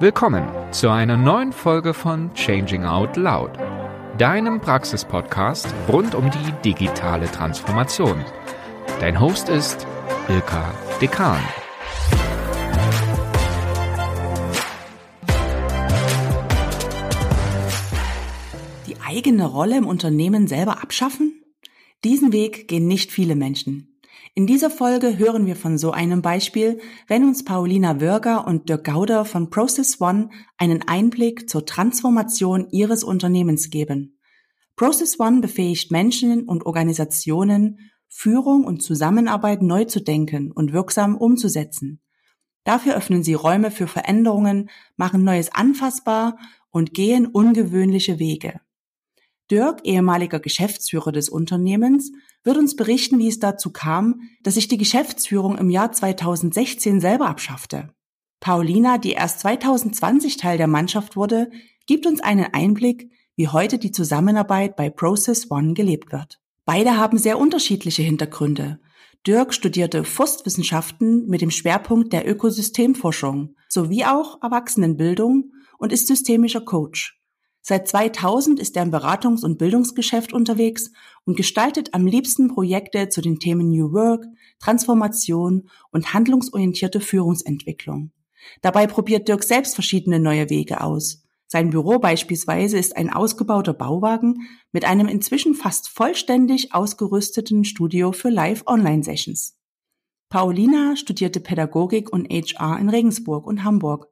Willkommen zu einer neuen Folge von Changing Out Loud, deinem Praxispodcast rund um die digitale Transformation. Dein Host ist Ilka Dekan. Die eigene Rolle im Unternehmen selber abschaffen? Diesen Weg gehen nicht viele Menschen. In dieser Folge hören wir von so einem Beispiel, wenn uns Paulina Wörger und Dirk Gauder von Process One einen Einblick zur Transformation ihres Unternehmens geben. Process One befähigt Menschen und Organisationen, Führung und Zusammenarbeit neu zu denken und wirksam umzusetzen. Dafür öffnen sie Räume für Veränderungen, machen Neues anfassbar und gehen ungewöhnliche Wege. Dirk, ehemaliger Geschäftsführer des Unternehmens, wird uns berichten, wie es dazu kam, dass sich die Geschäftsführung im Jahr 2016 selber abschaffte. Paulina, die erst 2020 Teil der Mannschaft wurde, gibt uns einen Einblick, wie heute die Zusammenarbeit bei Process One gelebt wird. Beide haben sehr unterschiedliche Hintergründe. Dirk studierte Forstwissenschaften mit dem Schwerpunkt der Ökosystemforschung sowie auch Erwachsenenbildung und ist systemischer Coach. Seit 2000 ist er im Beratungs- und Bildungsgeschäft unterwegs und gestaltet am liebsten Projekte zu den Themen New Work, Transformation und handlungsorientierte Führungsentwicklung. Dabei probiert Dirk selbst verschiedene neue Wege aus. Sein Büro beispielsweise ist ein ausgebauter Bauwagen mit einem inzwischen fast vollständig ausgerüsteten Studio für Live-Online-Sessions. Paulina studierte Pädagogik und HR in Regensburg und Hamburg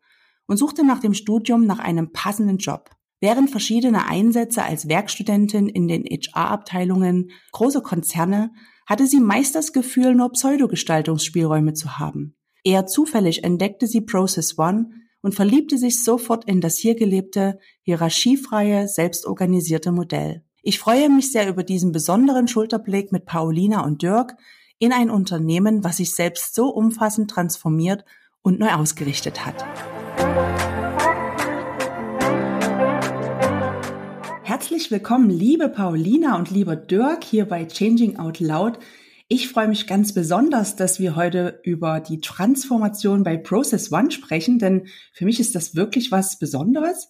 und suchte nach dem Studium nach einem passenden Job. Während verschiedener Einsätze als Werkstudentin in den HR-Abteilungen großer Konzerne hatte sie meist das Gefühl, nur Pseudogestaltungsspielräume zu haben. Eher zufällig entdeckte sie Process One und verliebte sich sofort in das hier gelebte, hierarchiefreie, selbstorganisierte Modell. Ich freue mich sehr über diesen besonderen Schulterblick mit Paulina und Dirk in ein Unternehmen, was sich selbst so umfassend transformiert und neu ausgerichtet hat. Herzlich willkommen, liebe Paulina und lieber Dirk, hier bei Changing Out Loud. Ich freue mich ganz besonders, dass wir heute über die Transformation bei Process One sprechen, denn für mich ist das wirklich was Besonderes.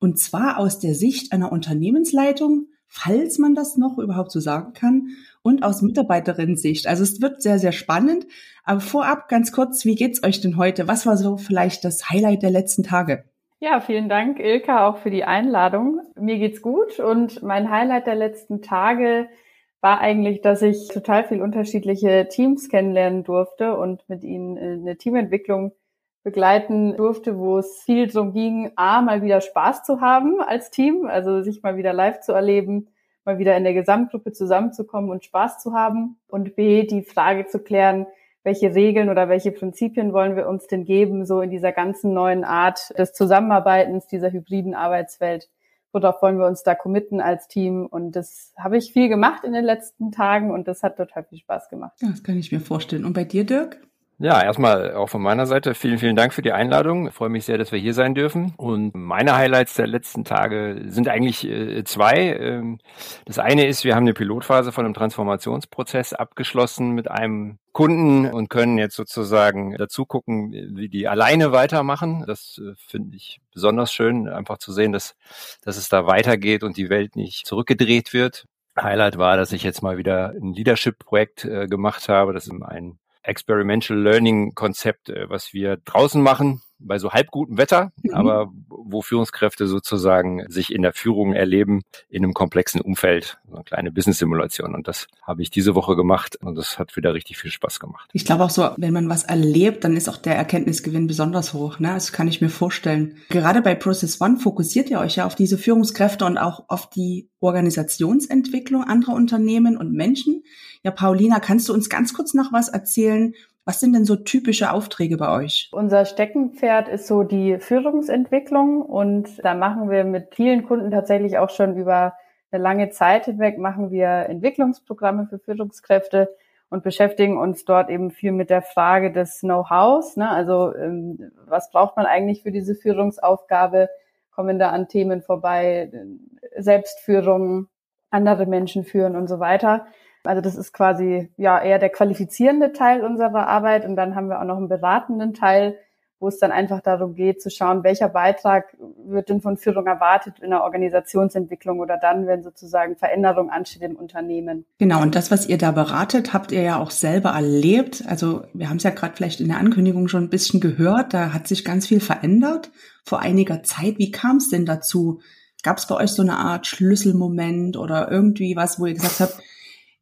Und zwar aus der Sicht einer Unternehmensleitung, falls man das noch überhaupt so sagen kann, und aus Mitarbeiterinnen-Sicht. Also es wird sehr, sehr spannend. Aber vorab ganz kurz, wie geht's euch denn heute? Was war so vielleicht das Highlight der letzten Tage? Ja, vielen Dank, Ilka, auch für die Einladung. Mir geht's gut und mein Highlight der letzten Tage war eigentlich, dass ich total viel unterschiedliche Teams kennenlernen durfte und mit ihnen eine Teamentwicklung begleiten durfte, wo es viel darum ging, A, mal wieder Spaß zu haben als Team, also sich mal wieder live zu erleben, mal wieder in der Gesamtgruppe zusammenzukommen und Spaß zu haben und B, die Frage zu klären, welche Regeln oder welche Prinzipien wollen wir uns denn geben, so in dieser ganzen neuen Art des Zusammenarbeitens, dieser hybriden Arbeitswelt. Worauf wollen wir uns da committen als Team? Und das habe ich viel gemacht in den letzten Tagen und das hat total viel Spaß gemacht. Das kann ich mir vorstellen. Und bei dir, Dirk? Ja, erstmal auch von meiner Seite vielen, vielen Dank für die Einladung. Ich freue mich sehr, dass wir hier sein dürfen. Und meine Highlights der letzten Tage sind eigentlich äh, zwei. Ähm, das eine ist, wir haben eine Pilotphase von einem Transformationsprozess abgeschlossen mit einem Kunden und können jetzt sozusagen dazu gucken, wie die alleine weitermachen. Das äh, finde ich besonders schön, einfach zu sehen, dass, dass es da weitergeht und die Welt nicht zurückgedreht wird. Highlight war, dass ich jetzt mal wieder ein Leadership-Projekt äh, gemacht habe. Das ist ein Experimental Learning Konzept, äh, was wir draußen machen, bei so halb gutem Wetter, mhm. aber wo Führungskräfte sozusagen sich in der Führung erleben in einem komplexen Umfeld, so eine kleine Business-Simulation. Und das habe ich diese Woche gemacht und das hat wieder richtig viel Spaß gemacht. Ich glaube auch so, wenn man was erlebt, dann ist auch der Erkenntnisgewinn besonders hoch. Ne? Das kann ich mir vorstellen. Gerade bei Process One fokussiert ihr euch ja auf diese Führungskräfte und auch auf die Organisationsentwicklung anderer Unternehmen und Menschen. Ja, Paulina, kannst du uns ganz kurz noch was erzählen, was sind denn so typische Aufträge bei euch? Unser Steckenpferd ist so die Führungsentwicklung und da machen wir mit vielen Kunden tatsächlich auch schon über eine lange Zeit hinweg machen wir Entwicklungsprogramme für Führungskräfte und beschäftigen uns dort eben viel mit der Frage des Know-hows. Ne? Also ähm, was braucht man eigentlich für diese Führungsaufgabe? Kommen da an Themen vorbei? Selbstführung, andere Menschen führen und so weiter. Also das ist quasi ja eher der qualifizierende Teil unserer Arbeit und dann haben wir auch noch einen beratenden Teil, wo es dann einfach darum geht, zu schauen, welcher Beitrag wird denn von Führung erwartet in der Organisationsentwicklung oder dann, wenn sozusagen Veränderung ansteht im Unternehmen. Genau, und das, was ihr da beratet, habt ihr ja auch selber erlebt. Also wir haben es ja gerade vielleicht in der Ankündigung schon ein bisschen gehört, da hat sich ganz viel verändert vor einiger Zeit. Wie kam es denn dazu? Gab es bei euch so eine Art Schlüsselmoment oder irgendwie was, wo ihr gesagt habt,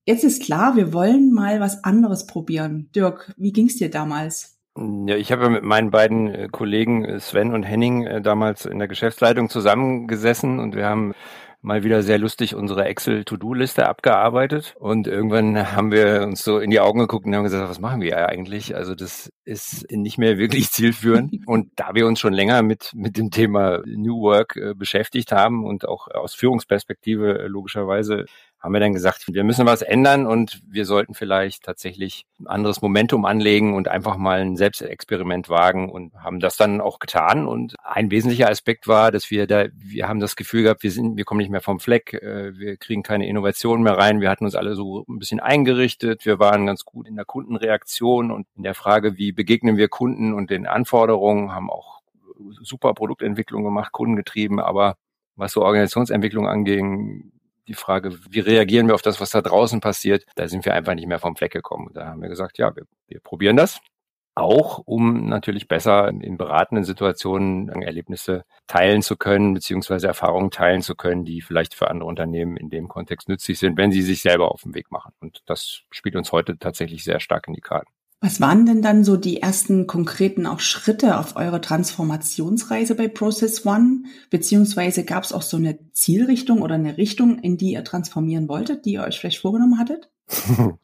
jetzt ist klar, wir wollen mal was anderes probieren. Dirk, wie ging es dir damals? Ja, ich habe mit meinen beiden äh, Kollegen äh, Sven und Henning äh, damals in der Geschäftsleitung zusammengesessen und wir haben mal wieder sehr lustig unsere Excel-To-Do-Liste abgearbeitet und irgendwann haben wir uns so in die Augen geguckt und haben gesagt, was machen wir eigentlich? Also das ist nicht mehr wirklich zielführend. Und da wir uns schon länger mit, mit dem Thema New Work beschäftigt haben und auch aus Führungsperspektive logischerweise haben wir dann gesagt, wir müssen was ändern und wir sollten vielleicht tatsächlich ein anderes Momentum anlegen und einfach mal ein Selbstexperiment wagen und haben das dann auch getan. Und ein wesentlicher Aspekt war, dass wir da, wir haben das Gefühl gehabt, wir sind, wir kommen nicht mehr vom Fleck, äh, wir kriegen keine Innovation mehr rein. Wir hatten uns alle so ein bisschen eingerichtet. Wir waren ganz gut in der Kundenreaktion und in der Frage, wie begegnen wir Kunden und den Anforderungen, haben auch super Produktentwicklung gemacht, kundengetrieben, aber was so Organisationsentwicklung anging, die Frage, wie reagieren wir auf das, was da draußen passiert, da sind wir einfach nicht mehr vom Fleck gekommen. Da haben wir gesagt, ja, wir, wir probieren das. Auch um natürlich besser in beratenden Situationen Erlebnisse teilen zu können, beziehungsweise Erfahrungen teilen zu können, die vielleicht für andere Unternehmen in dem Kontext nützlich sind, wenn sie sich selber auf den Weg machen. Und das spielt uns heute tatsächlich sehr stark in die Karten. Was waren denn dann so die ersten konkreten auch Schritte auf eurer Transformationsreise bei Process One? Beziehungsweise gab es auch so eine Zielrichtung oder eine Richtung, in die ihr transformieren wolltet, die ihr euch vielleicht vorgenommen hattet?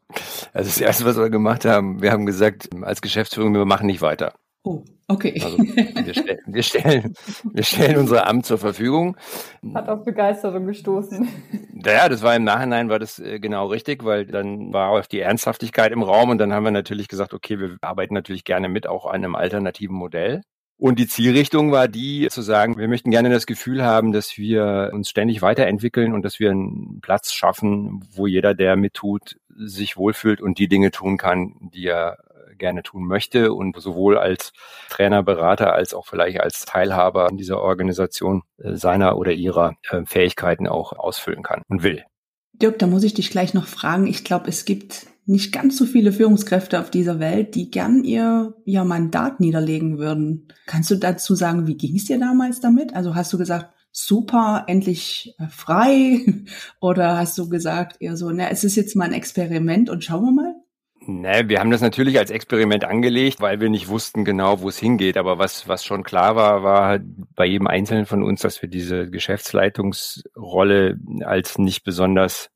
Also das Erste, was wir gemacht haben, wir haben gesagt, als Geschäftsführung, wir machen nicht weiter. Oh, okay. Also wir, stell, wir, stellen, wir stellen unser Amt zur Verfügung. Hat auf Begeisterung gestoßen. Naja, das war im Nachhinein war das äh, genau richtig, weil dann war auch die Ernsthaftigkeit im Raum und dann haben wir natürlich gesagt, okay, wir arbeiten natürlich gerne mit auch an einem alternativen Modell. Und die Zielrichtung war die, zu sagen, wir möchten gerne das Gefühl haben, dass wir uns ständig weiterentwickeln und dass wir einen Platz schaffen, wo jeder, der mittut, sich wohlfühlt und die Dinge tun kann, die er gerne tun möchte und sowohl als Trainer, Berater als auch vielleicht als Teilhaber in dieser Organisation äh, seiner oder ihrer äh, Fähigkeiten auch ausfüllen kann und will. Dirk, da muss ich dich gleich noch fragen. Ich glaube, es gibt nicht ganz so viele Führungskräfte auf dieser Welt, die gern ihr, ihr Mandat niederlegen würden. Kannst du dazu sagen, wie ging es dir damals damit? Also hast du gesagt, super, endlich äh, frei? Oder hast du gesagt eher so, na, es ist jetzt mal ein Experiment und schauen wir mal? Ne, wir haben das natürlich als Experiment angelegt, weil wir nicht wussten genau, wo es hingeht. Aber was, was schon klar war, war bei jedem Einzelnen von uns, dass wir diese Geschäftsleitungsrolle als nicht besonders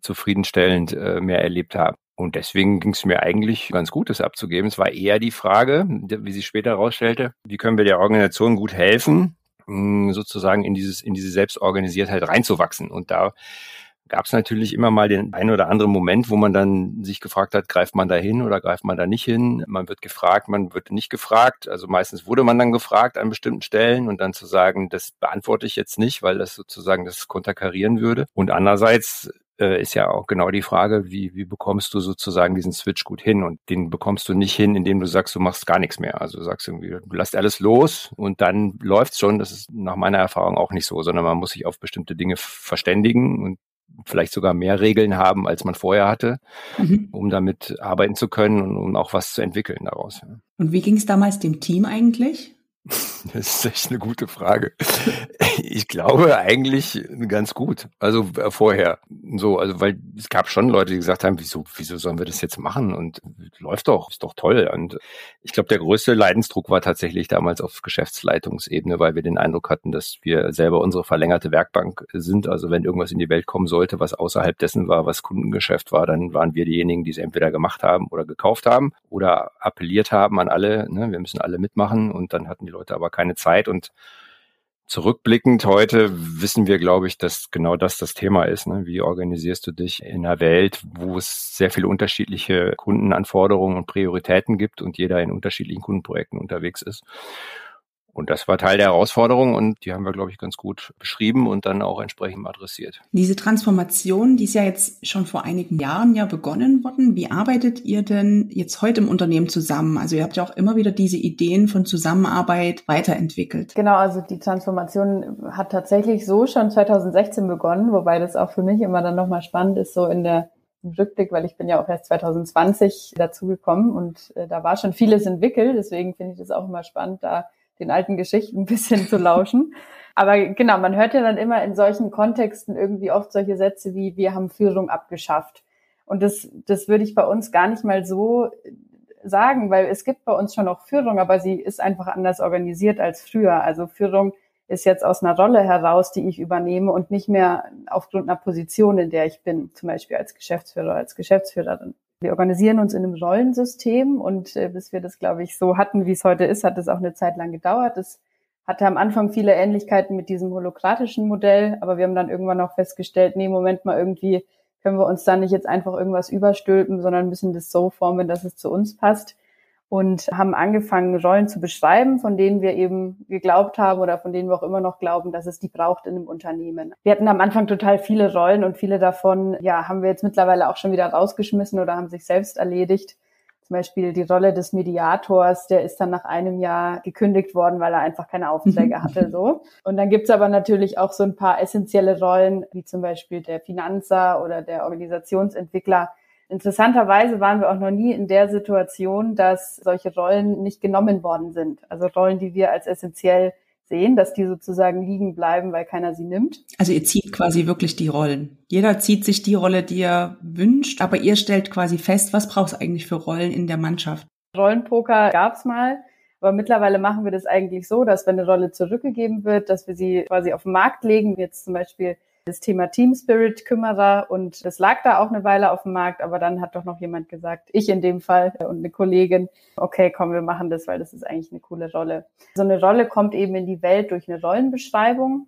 zufriedenstellend äh, mehr erlebt haben. Und deswegen ging es mir eigentlich ganz gut, das abzugeben. Es war eher die Frage, wie sich später herausstellte, wie können wir der Organisation gut helfen, sozusagen in dieses, in diese Selbstorganisiertheit reinzuwachsen. Und da gab es natürlich immer mal den einen oder anderen Moment, wo man dann sich gefragt hat, greift man da hin oder greift man da nicht hin? Man wird gefragt, man wird nicht gefragt. Also meistens wurde man dann gefragt an bestimmten Stellen und dann zu sagen, das beantworte ich jetzt nicht, weil das sozusagen das konterkarieren würde. Und andererseits äh, ist ja auch genau die Frage, wie, wie bekommst du sozusagen diesen Switch gut hin? Und den bekommst du nicht hin, indem du sagst, du machst gar nichts mehr. Also du sagst irgendwie, du lässt alles los und dann läuft's schon. Das ist nach meiner Erfahrung auch nicht so, sondern man muss sich auf bestimmte Dinge verständigen und vielleicht sogar mehr Regeln haben, als man vorher hatte, mhm. um damit arbeiten zu können und um auch was zu entwickeln daraus. Und wie ging es damals dem Team eigentlich? Das ist echt eine gute Frage. Ich glaube eigentlich ganz gut. Also äh, vorher so, also weil es gab schon Leute, die gesagt haben, wieso, wieso sollen wir das jetzt machen? Und läuft doch, ist doch toll. Und ich glaube, der größte Leidensdruck war tatsächlich damals auf Geschäftsleitungsebene, weil wir den Eindruck hatten, dass wir selber unsere verlängerte Werkbank sind. Also wenn irgendwas in die Welt kommen sollte, was außerhalb dessen war, was Kundengeschäft war, dann waren wir diejenigen, die es entweder gemacht haben oder gekauft haben oder appelliert haben an alle. Ne? Wir müssen alle mitmachen. Und dann hatten die Leute aber keine Zeit und Zurückblickend heute wissen wir, glaube ich, dass genau das das Thema ist. Ne? Wie organisierst du dich in einer Welt, wo es sehr viele unterschiedliche Kundenanforderungen und Prioritäten gibt und jeder in unterschiedlichen Kundenprojekten unterwegs ist? Und das war Teil der Herausforderung und die haben wir, glaube ich, ganz gut beschrieben und dann auch entsprechend adressiert. Diese Transformation, die ist ja jetzt schon vor einigen Jahren ja begonnen worden. Wie arbeitet ihr denn jetzt heute im Unternehmen zusammen? Also ihr habt ja auch immer wieder diese Ideen von Zusammenarbeit weiterentwickelt. Genau, also die Transformation hat tatsächlich so schon 2016 begonnen, wobei das auch für mich immer dann nochmal spannend ist, so in der im Rückblick, weil ich bin ja auch erst 2020 dazugekommen und äh, da war schon vieles entwickelt. Deswegen finde ich das auch immer spannend, da den alten Geschichten ein bisschen zu lauschen. Aber genau, man hört ja dann immer in solchen Kontexten irgendwie oft solche Sätze wie, wir haben Führung abgeschafft. Und das, das würde ich bei uns gar nicht mal so sagen, weil es gibt bei uns schon noch Führung, aber sie ist einfach anders organisiert als früher. Also Führung ist jetzt aus einer Rolle heraus, die ich übernehme und nicht mehr aufgrund einer Position, in der ich bin, zum Beispiel als Geschäftsführer, als Geschäftsführerin. Wir organisieren uns in einem Rollensystem und äh, bis wir das, glaube ich, so hatten, wie es heute ist, hat es auch eine Zeit lang gedauert. Das hatte am Anfang viele Ähnlichkeiten mit diesem holokratischen Modell, aber wir haben dann irgendwann auch festgestellt, nee, Moment mal, irgendwie können wir uns da nicht jetzt einfach irgendwas überstülpen, sondern müssen das so formen, dass es zu uns passt und haben angefangen, Rollen zu beschreiben, von denen wir eben geglaubt haben oder von denen wir auch immer noch glauben, dass es die braucht in einem Unternehmen. Wir hatten am Anfang total viele Rollen und viele davon, ja, haben wir jetzt mittlerweile auch schon wieder rausgeschmissen oder haben sich selbst erledigt. Zum Beispiel die Rolle des Mediators, der ist dann nach einem Jahr gekündigt worden, weil er einfach keine Aufträge hatte, so. Und dann gibt's aber natürlich auch so ein paar essentielle Rollen, wie zum Beispiel der Finanzer oder der Organisationsentwickler, Interessanterweise waren wir auch noch nie in der Situation, dass solche Rollen nicht genommen worden sind. Also Rollen, die wir als essentiell sehen, dass die sozusagen liegen bleiben, weil keiner sie nimmt. Also ihr zieht quasi wirklich die Rollen. Jeder zieht sich die Rolle, die er wünscht, aber ihr stellt quasi fest, was braucht es eigentlich für Rollen in der Mannschaft. Rollenpoker gab's mal, aber mittlerweile machen wir das eigentlich so, dass wenn eine Rolle zurückgegeben wird, dass wir sie quasi auf den Markt legen, jetzt zum Beispiel das Thema Team Spirit Kümmerer und das lag da auch eine Weile auf dem Markt, aber dann hat doch noch jemand gesagt, ich in dem Fall und eine Kollegin, okay, komm, wir machen das, weil das ist eigentlich eine coole Rolle. So eine Rolle kommt eben in die Welt durch eine Rollenbeschreibung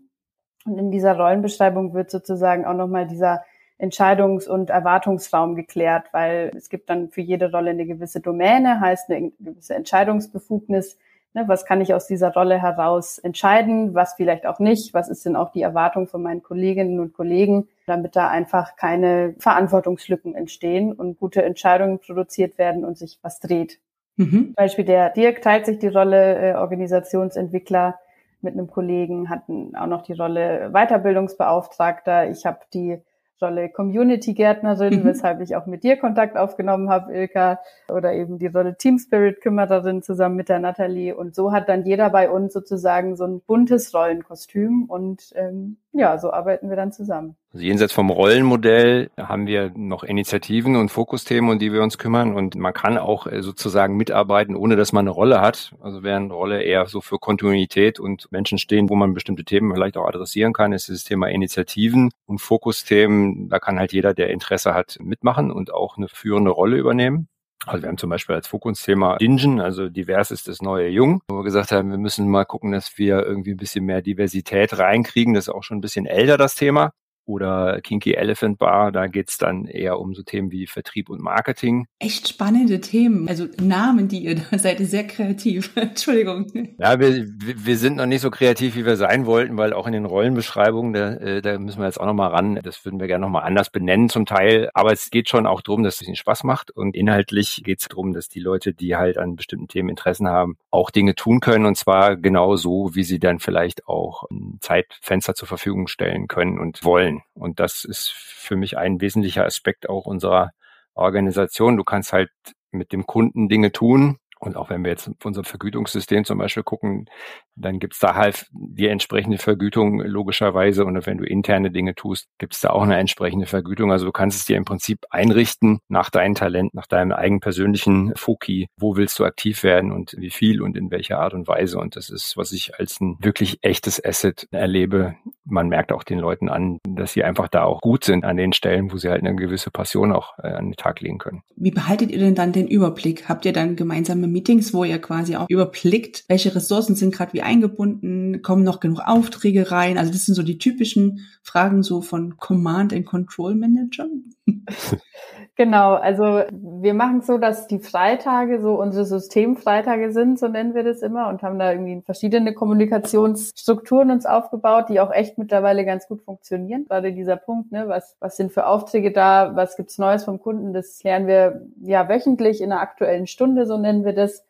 und in dieser Rollenbeschreibung wird sozusagen auch nochmal dieser Entscheidungs- und Erwartungsraum geklärt, weil es gibt dann für jede Rolle eine gewisse Domäne, heißt eine gewisse Entscheidungsbefugnis Ne, was kann ich aus dieser Rolle heraus entscheiden, was vielleicht auch nicht, was ist denn auch die Erwartung von meinen Kolleginnen und Kollegen, damit da einfach keine Verantwortungslücken entstehen und gute Entscheidungen produziert werden und sich was dreht. Mhm. Zum Beispiel der Dirk teilt sich die Rolle äh, Organisationsentwickler mit einem Kollegen, hat auch noch die Rolle Weiterbildungsbeauftragter. Ich habe die Rolle Community-Gärtnerin, mhm. weshalb ich auch mit dir Kontakt aufgenommen habe, Ilka, oder eben die Rolle Team Spirit-Kümmererin zusammen mit der Nathalie. Und so hat dann jeder bei uns sozusagen so ein buntes Rollenkostüm und ähm, ja, so arbeiten wir dann zusammen. Also jenseits vom Rollenmodell haben wir noch Initiativen und Fokusthemen, um die wir uns kümmern. Und man kann auch äh, sozusagen mitarbeiten, ohne dass man eine Rolle hat. Also während Rolle eher so für Kontinuität und Menschen stehen, wo man bestimmte Themen vielleicht auch adressieren kann, ist das Thema Initiativen und Fokusthemen. Da kann halt jeder, der Interesse hat, mitmachen und auch eine führende Rolle übernehmen. Also wir haben zum Beispiel als Fokusthema Dingen, also divers ist das neue Jung, wo wir gesagt haben, wir müssen mal gucken, dass wir irgendwie ein bisschen mehr Diversität reinkriegen. Das ist auch schon ein bisschen älter, das Thema oder Kinky Elephant Bar, da geht's dann eher um so Themen wie Vertrieb und Marketing. Echt spannende Themen, also Namen, die ihr da seid, sehr kreativ. Entschuldigung. Ja, wir, wir sind noch nicht so kreativ, wie wir sein wollten, weil auch in den Rollenbeschreibungen, da, äh, da müssen wir jetzt auch nochmal ran. Das würden wir gerne nochmal anders benennen zum Teil. Aber es geht schon auch darum, dass es ihnen Spaß macht. Und inhaltlich geht es darum, dass die Leute, die halt an bestimmten Themen Interessen haben, auch Dinge tun können. Und zwar genau so, wie sie dann vielleicht auch ein Zeitfenster zur Verfügung stellen können und wollen sein. Und das ist für mich ein wesentlicher Aspekt auch unserer Organisation. Du kannst halt mit dem Kunden Dinge tun, und auch wenn wir jetzt auf unser Vergütungssystem zum Beispiel gucken, dann gibt's da halt die entsprechende Vergütung logischerweise. Und wenn du interne Dinge tust, gibt's da auch eine entsprechende Vergütung. Also du kannst es dir im Prinzip einrichten nach deinem Talent, nach deinem eigenen persönlichen Foki. Wo willst du aktiv werden und wie viel und in welcher Art und Weise? Und das ist, was ich als ein wirklich echtes Asset erlebe. Man merkt auch den Leuten an, dass sie einfach da auch gut sind an den Stellen, wo sie halt eine gewisse Passion auch äh, an den Tag legen können. Wie behaltet ihr denn dann den Überblick? Habt ihr dann gemeinsame Meetings, wo ihr quasi auch überblickt, welche Ressourcen sind gerade wie eingebunden, kommen noch genug Aufträge rein? Also das sind so die typischen Fragen so von Command and Control Manager. Genau, also wir machen es so, dass die Freitage so unsere Systemfreitage sind, so nennen wir das immer, und haben da irgendwie verschiedene Kommunikationsstrukturen uns aufgebaut, die auch echt mittlerweile ganz gut funktionieren. Gerade dieser Punkt, ne, was, was sind für Aufträge da, was gibt's Neues vom Kunden, das klären wir ja wöchentlich in einer aktuellen Stunde, so nennen wir das.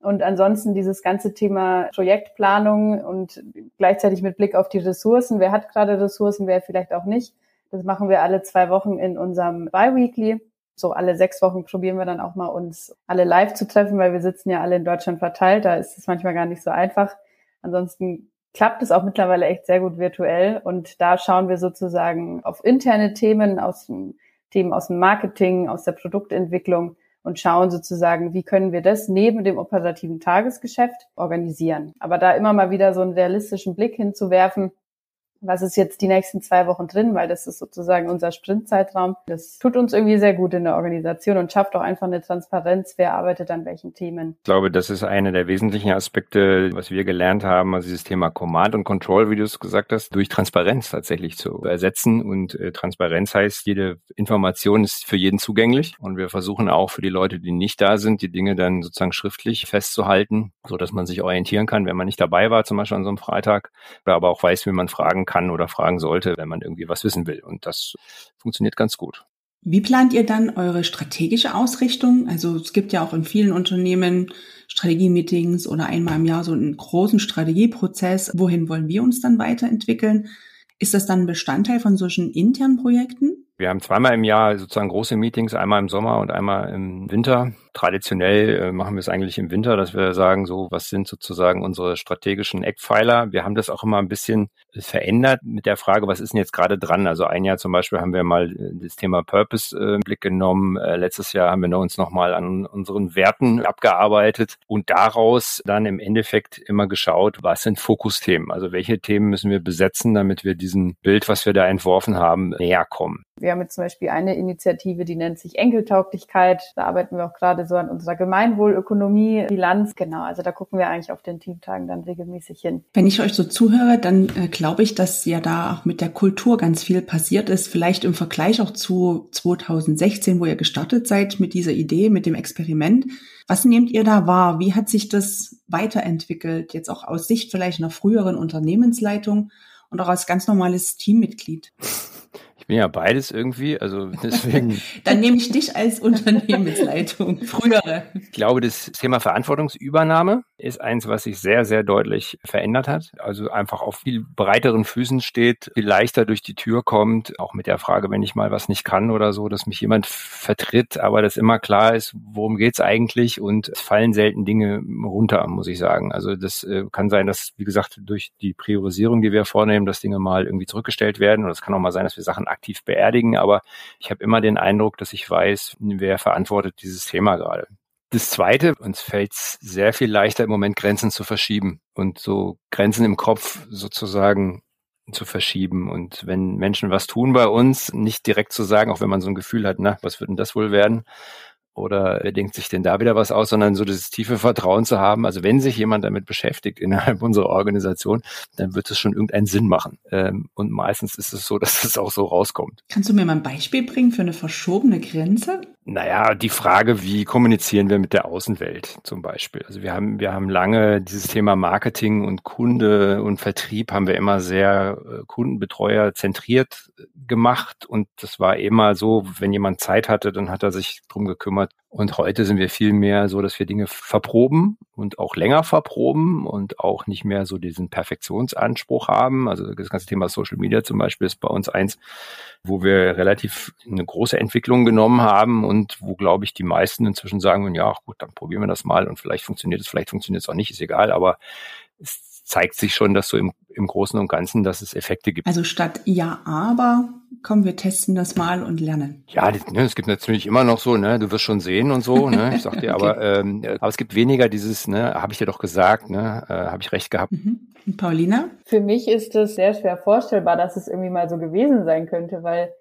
Und ansonsten dieses ganze Thema Projektplanung und gleichzeitig mit Blick auf die Ressourcen. Wer hat gerade Ressourcen, wer vielleicht auch nicht. Das machen wir alle zwei Wochen in unserem Bi-Weekly so alle sechs Wochen probieren wir dann auch mal uns alle live zu treffen, weil wir sitzen ja alle in Deutschland verteilt. Da ist es manchmal gar nicht so einfach. Ansonsten klappt es auch mittlerweile echt sehr gut virtuell. Und da schauen wir sozusagen auf interne Themen aus dem Themen aus dem Marketing, aus der Produktentwicklung und schauen sozusagen, wie können wir das neben dem operativen Tagesgeschäft organisieren. Aber da immer mal wieder so einen realistischen Blick hinzuwerfen, was ist jetzt die nächsten zwei Wochen drin, weil das ist sozusagen unser Sprintzeitraum. Das tut uns irgendwie sehr gut in der Organisation und schafft auch einfach eine Transparenz, wer arbeitet an welchen Themen. Ich glaube, das ist einer der wesentlichen Aspekte, was wir gelernt haben, also dieses Thema Command und Control, wie du es gesagt hast, durch Transparenz tatsächlich zu ersetzen. Und äh, Transparenz heißt, jede Information ist für jeden zugänglich. Und wir versuchen auch für die Leute, die nicht da sind, die Dinge dann sozusagen schriftlich festzuhalten, so dass man sich orientieren kann, wenn man nicht dabei war, zum Beispiel an so einem Freitag, oder aber auch weiß, wie man fragen kann oder fragen sollte, wenn man irgendwie was wissen will. Und das funktioniert ganz gut. Wie plant ihr dann eure strategische Ausrichtung? Also es gibt ja auch in vielen Unternehmen Strategie-Meetings oder einmal im Jahr so einen großen Strategieprozess. Wohin wollen wir uns dann weiterentwickeln? Ist das dann Bestandteil von solchen internen Projekten? Wir haben zweimal im Jahr sozusagen große Meetings, einmal im Sommer und einmal im Winter. Traditionell äh, machen wir es eigentlich im Winter, dass wir sagen, so, was sind sozusagen unsere strategischen Eckpfeiler? Wir haben das auch immer ein bisschen verändert mit der Frage, was ist denn jetzt gerade dran? Also ein Jahr zum Beispiel haben wir mal äh, das Thema Purpose äh, im Blick genommen. Letztes Jahr haben wir uns nochmal an unseren Werten abgearbeitet und daraus dann im Endeffekt immer geschaut, was sind Fokusthemen? Also welche Themen müssen wir besetzen, damit wir diesem Bild, was wir da entworfen haben, näher kommen? Wir haben jetzt zum Beispiel eine Initiative, die nennt sich Enkeltauglichkeit. Da arbeiten wir auch gerade so an unserer Gemeinwohlökonomie, Bilanz. Genau, also da gucken wir eigentlich auf den Teamtagen dann regelmäßig hin. Wenn ich euch so zuhöre, dann äh, glaube ich, dass ja da auch mit der Kultur ganz viel passiert ist. Vielleicht im Vergleich auch zu 2016, wo ihr gestartet seid mit dieser Idee, mit dem Experiment. Was nehmt ihr da wahr? Wie hat sich das weiterentwickelt? Jetzt auch aus Sicht vielleicht einer früheren Unternehmensleitung und auch als ganz normales Teammitglied? bin ja beides irgendwie, also deswegen. Dann nehme ich dich als Unternehmensleitung, frühere. Ich glaube, das Thema Verantwortungsübernahme ist eins, was sich sehr, sehr deutlich verändert hat. Also einfach auf viel breiteren Füßen steht, viel leichter durch die Tür kommt, auch mit der Frage, wenn ich mal was nicht kann oder so, dass mich jemand vertritt, aber dass immer klar ist, worum geht's eigentlich und es fallen selten Dinge runter, muss ich sagen. Also das äh, kann sein, dass, wie gesagt, durch die Priorisierung, die wir vornehmen, dass Dinge mal irgendwie zurückgestellt werden und es kann auch mal sein, dass wir Sachen aktiv beerdigen, aber ich habe immer den Eindruck, dass ich weiß, wer verantwortet dieses Thema gerade. Das Zweite, uns fällt es sehr viel leichter im Moment Grenzen zu verschieben und so Grenzen im Kopf sozusagen zu verschieben. Und wenn Menschen was tun bei uns, nicht direkt zu sagen, auch wenn man so ein Gefühl hat, na, was wird denn das wohl werden? Oder wer denkt sich denn da wieder was aus, sondern so das tiefe Vertrauen zu haben. Also wenn sich jemand damit beschäftigt innerhalb unserer Organisation, dann wird es schon irgendeinen Sinn machen. Ähm, und meistens ist es so, dass es auch so rauskommt. Kannst du mir mal ein Beispiel bringen für eine verschobene Grenze? Naja, die Frage, wie kommunizieren wir mit der Außenwelt zum Beispiel? Also wir haben, wir haben lange dieses Thema Marketing und Kunde und Vertrieb haben wir immer sehr äh, Kundenbetreuer zentriert gemacht und das war immer so, wenn jemand Zeit hatte, dann hat er sich drum gekümmert, und heute sind wir viel mehr so, dass wir Dinge verproben und auch länger verproben und auch nicht mehr so diesen Perfektionsanspruch haben. Also das ganze Thema Social Media zum Beispiel ist bei uns eins, wo wir relativ eine große Entwicklung genommen haben und wo, glaube ich, die meisten inzwischen sagen, ja, gut, dann probieren wir das mal und vielleicht funktioniert es, vielleicht funktioniert es auch nicht, ist egal, aber es zeigt sich schon, dass so im, im Großen und Ganzen, dass es Effekte gibt. Also statt ja, aber komm, wir testen das mal und lernen. Ja, ne, es gibt natürlich immer noch so, ne, du wirst schon sehen und so, ne, ich sag dir, okay. aber, ähm, aber es gibt weniger dieses, ne, habe ich dir doch gesagt, ne, äh, habe ich recht gehabt. Mhm. Und Paulina? Für mich ist es sehr schwer vorstellbar, dass es irgendwie mal so gewesen sein könnte, weil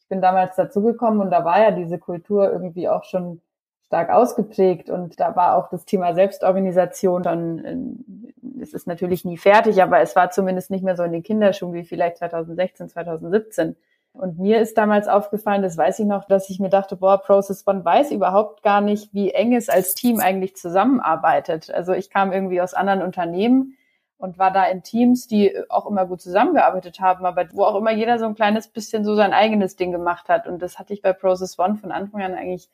ich bin damals dazugekommen und da war ja diese Kultur irgendwie auch schon stark ausgeprägt und da war auch das Thema Selbstorganisation dann, es ist natürlich nie fertig, aber es war zumindest nicht mehr so in den Kinderschuhen wie vielleicht 2016, 2017. Und mir ist damals aufgefallen, das weiß ich noch, dass ich mir dachte, boah, Process One weiß überhaupt gar nicht, wie eng es als Team eigentlich zusammenarbeitet. Also ich kam irgendwie aus anderen Unternehmen und war da in Teams, die auch immer gut zusammengearbeitet haben, aber wo auch immer jeder so ein kleines bisschen so sein eigenes Ding gemacht hat. Und das hatte ich bei Process One von Anfang an eigentlich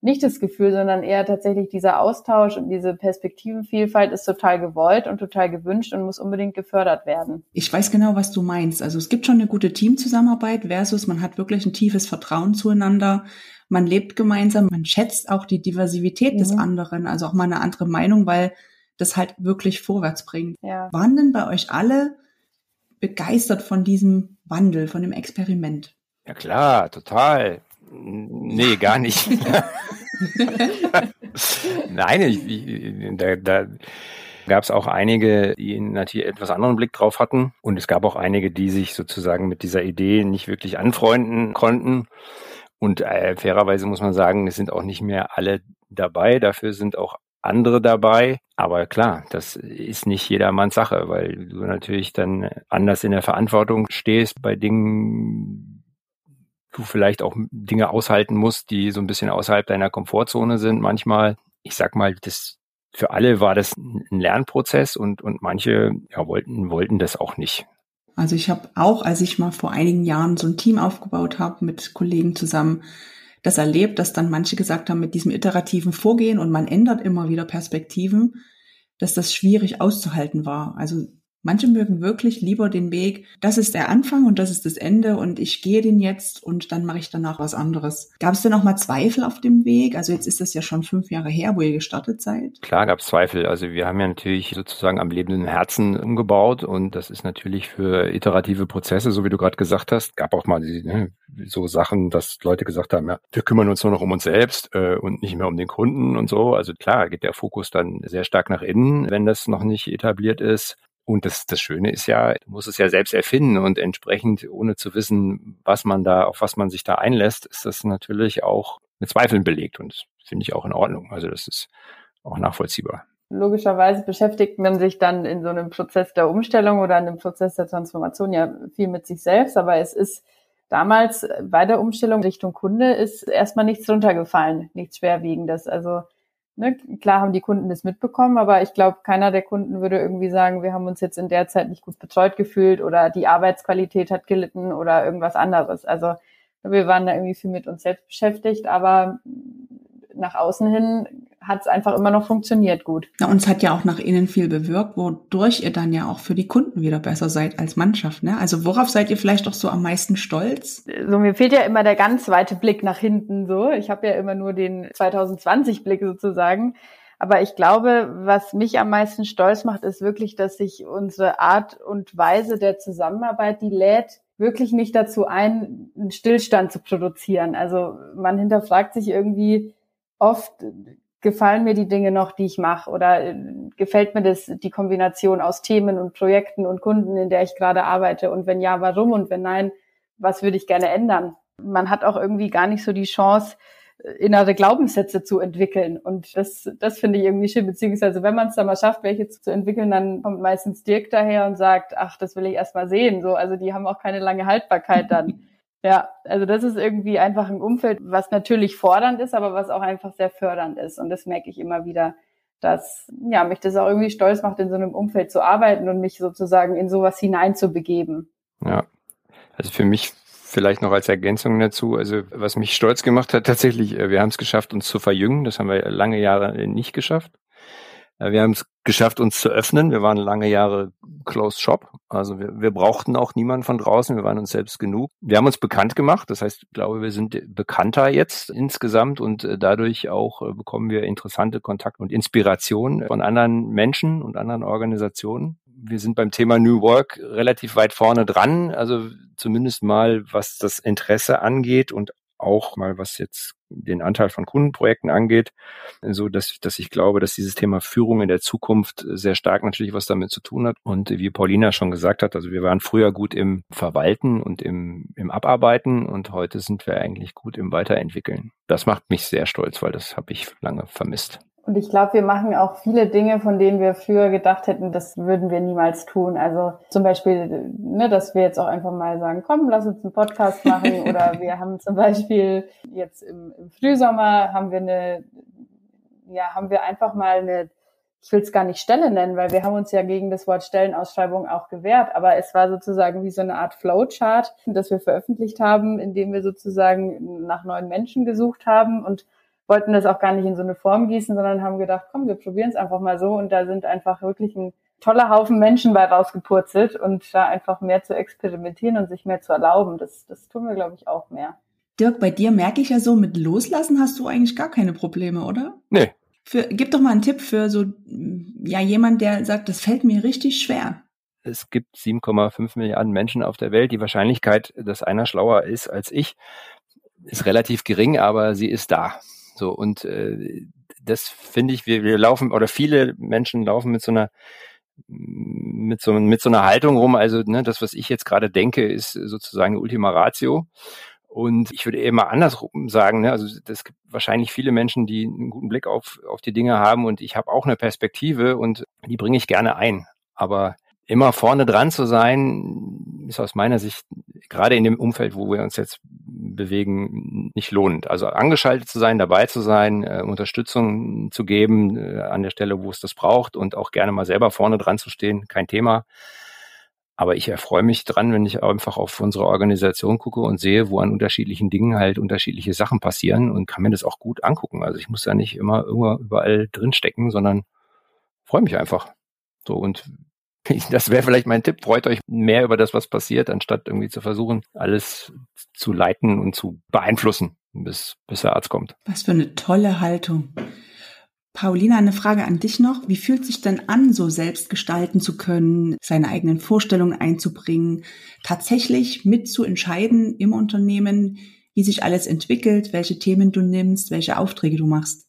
nicht das Gefühl, sondern eher tatsächlich dieser Austausch und diese Perspektivenvielfalt ist total gewollt und total gewünscht und muss unbedingt gefördert werden. Ich weiß genau, was du meinst. Also es gibt schon eine gute Teamzusammenarbeit versus man hat wirklich ein tiefes Vertrauen zueinander. Man lebt gemeinsam, man schätzt auch die Diversität mhm. des anderen, also auch mal eine andere Meinung, weil das halt wirklich vorwärts bringt. Ja. Waren denn bei euch alle begeistert von diesem Wandel, von dem Experiment? Ja klar, total. Nee, gar nicht. Nein, ich, ich, da, da gab es auch einige, die natürlich etwas anderen Blick drauf hatten. Und es gab auch einige, die sich sozusagen mit dieser Idee nicht wirklich anfreunden konnten. Und äh, fairerweise muss man sagen, es sind auch nicht mehr alle dabei. Dafür sind auch andere dabei. Aber klar, das ist nicht jedermanns Sache, weil du natürlich dann anders in der Verantwortung stehst bei Dingen, du vielleicht auch Dinge aushalten musst, die so ein bisschen außerhalb deiner Komfortzone sind manchmal. Ich sag mal, das für alle war das ein Lernprozess und, und manche ja, wollten, wollten das auch nicht. Also ich habe auch, als ich mal vor einigen Jahren so ein Team aufgebaut habe mit Kollegen zusammen, das erlebt, dass dann manche gesagt haben, mit diesem iterativen Vorgehen und man ändert immer wieder Perspektiven, dass das schwierig auszuhalten war. Also Manche mögen wirklich lieber den Weg, das ist der Anfang und das ist das Ende und ich gehe den jetzt und dann mache ich danach was anderes. Gab es denn auch mal Zweifel auf dem Weg? Also jetzt ist das ja schon fünf Jahre her, wo ihr gestartet seid. Klar gab es Zweifel. Also wir haben ja natürlich sozusagen am lebenden Herzen umgebaut und das ist natürlich für iterative Prozesse, so wie du gerade gesagt hast, gab auch mal die, ne, so Sachen, dass Leute gesagt haben, ja, wir kümmern uns nur noch um uns selbst äh, und nicht mehr um den Kunden und so. Also klar geht der Fokus dann sehr stark nach innen, wenn das noch nicht etabliert ist. Und das, das Schöne ist ja, du musst es ja selbst erfinden und entsprechend, ohne zu wissen, was man da, auf was man sich da einlässt, ist das natürlich auch mit Zweifeln belegt und finde ich auch in Ordnung. Also das ist auch nachvollziehbar. Logischerweise beschäftigt man sich dann in so einem Prozess der Umstellung oder in einem Prozess der Transformation ja viel mit sich selbst, aber es ist damals bei der Umstellung Richtung Kunde ist erstmal nichts runtergefallen, nichts Schwerwiegendes. Also ne, klar haben die Kunden das mitbekommen, aber ich glaube, keiner der Kunden würde irgendwie sagen, wir haben uns jetzt in der Zeit nicht gut betreut gefühlt oder die Arbeitsqualität hat gelitten oder irgendwas anderes. Also wir waren da irgendwie viel mit uns selbst beschäftigt, aber nach außen hin hat es einfach immer noch funktioniert gut. Ja, und es hat ja auch nach innen viel bewirkt, wodurch ihr dann ja auch für die Kunden wieder besser seid als Mannschaft. Ne? Also worauf seid ihr vielleicht doch so am meisten stolz? So mir fehlt ja immer der ganz weite Blick nach hinten. So, ich habe ja immer nur den 2020 Blick sozusagen. Aber ich glaube, was mich am meisten stolz macht, ist wirklich, dass sich unsere Art und Weise der Zusammenarbeit, die lädt wirklich nicht dazu ein, einen Stillstand zu produzieren. Also man hinterfragt sich irgendwie, oft gefallen mir die Dinge noch, die ich mache oder äh, gefällt mir das die Kombination aus Themen und Projekten und Kunden, in der ich gerade arbeite und wenn ja, warum und wenn nein, was würde ich gerne ändern? Man hat auch irgendwie gar nicht so die Chance, äh, innere Glaubenssätze zu entwickeln. Und das, das finde ich irgendwie schön, beziehungsweise wenn man es dann mal schafft, welche zu entwickeln, dann kommt meistens Dirk daher und sagt, ach, das will ich erst mal sehen. So, also die haben auch keine lange Haltbarkeit dann. Ja, also das ist irgendwie einfach ein Umfeld, was natürlich fordernd ist, aber was auch einfach sehr fördernd ist. Und das merke ich immer wieder, dass ja, mich das auch irgendwie stolz macht, in so einem Umfeld zu arbeiten und mich sozusagen in sowas hineinzubegeben. Ja, also für mich vielleicht noch als Ergänzung dazu, also was mich stolz gemacht hat tatsächlich, äh, wir haben es geschafft, uns zu verjüngen. Das haben wir lange Jahre nicht geschafft. Äh, wir haben es geschafft, uns zu öffnen. Wir waren lange Jahre Closed Shop. Also wir, wir brauchten auch niemanden von draußen. Wir waren uns selbst genug. Wir haben uns bekannt gemacht. Das heißt, ich glaube, wir sind bekannter jetzt insgesamt und äh, dadurch auch äh, bekommen wir interessante Kontakte und Inspiration von anderen Menschen und anderen Organisationen. Wir sind beim Thema New Work relativ weit vorne dran. Also zumindest mal, was das Interesse angeht und auch mal was jetzt den Anteil von Kundenprojekten angeht, so dass, dass ich glaube, dass dieses Thema Führung in der Zukunft sehr stark natürlich was damit zu tun hat. Und wie Paulina schon gesagt hat, also wir waren früher gut im Verwalten und im, im Abarbeiten und heute sind wir eigentlich gut im Weiterentwickeln. Das macht mich sehr stolz, weil das habe ich lange vermisst. Und ich glaube, wir machen auch viele Dinge, von denen wir früher gedacht hätten, das würden wir niemals tun. Also zum Beispiel, ne, dass wir jetzt auch einfach mal sagen, komm, lass uns einen Podcast machen. Oder wir haben zum Beispiel jetzt im, im Frühsommer haben wir eine, ja, haben wir einfach mal eine ich will es gar nicht Stelle nennen, weil wir haben uns ja gegen das Wort Stellenausschreibung auch gewehrt, aber es war sozusagen wie so eine Art Flowchart, das wir veröffentlicht haben, in dem wir sozusagen nach neuen Menschen gesucht haben und wollten das auch gar nicht in so eine Form gießen, sondern haben gedacht, komm, wir probieren es einfach mal so und da sind einfach wirklich ein toller Haufen Menschen bei rausgepurzelt und da einfach mehr zu experimentieren und sich mehr zu erlauben, das, das tun wir, glaube ich, auch mehr. Dirk, bei dir merke ich ja so, mit Loslassen hast du eigentlich gar keine Probleme, oder? Nee. Für, gib doch mal einen Tipp für so, ja, jemand, der sagt, das fällt mir richtig schwer. Es gibt 7,5 Milliarden Menschen auf der Welt. Die Wahrscheinlichkeit, dass einer schlauer ist als ich, ist relativ gering, aber sie ist da. So und äh, das finde ich, wir, wir laufen oder viele Menschen laufen mit so einer mit so, mit so einer Haltung rum. Also ne, das, was ich jetzt gerade denke, ist sozusagen Ultima Ratio. Und ich würde eher mal andersrum sagen, ne, also es gibt wahrscheinlich viele Menschen, die einen guten Blick auf, auf die Dinge haben und ich habe auch eine Perspektive und die bringe ich gerne ein. Aber immer vorne dran zu sein, ist aus meiner Sicht gerade in dem Umfeld, wo wir uns jetzt bewegen, nicht lohnend. Also angeschaltet zu sein, dabei zu sein, äh, Unterstützung zu geben äh, an der Stelle, wo es das braucht und auch gerne mal selber vorne dran zu stehen, kein Thema. Aber ich erfreue mich dran, wenn ich einfach auf unsere Organisation gucke und sehe, wo an unterschiedlichen Dingen halt unterschiedliche Sachen passieren und kann mir das auch gut angucken. Also ich muss ja nicht immer überall drinstecken, sondern freue mich einfach. So und das wäre vielleicht mein Tipp. Freut euch mehr über das, was passiert, anstatt irgendwie zu versuchen, alles zu leiten und zu beeinflussen, bis, bis der Arzt kommt. Was für eine tolle Haltung. Paulina, eine Frage an dich noch. Wie fühlt sich denn an, so selbst gestalten zu können, seine eigenen Vorstellungen einzubringen, tatsächlich mitzuentscheiden im Unternehmen, wie sich alles entwickelt, welche Themen du nimmst, welche Aufträge du machst?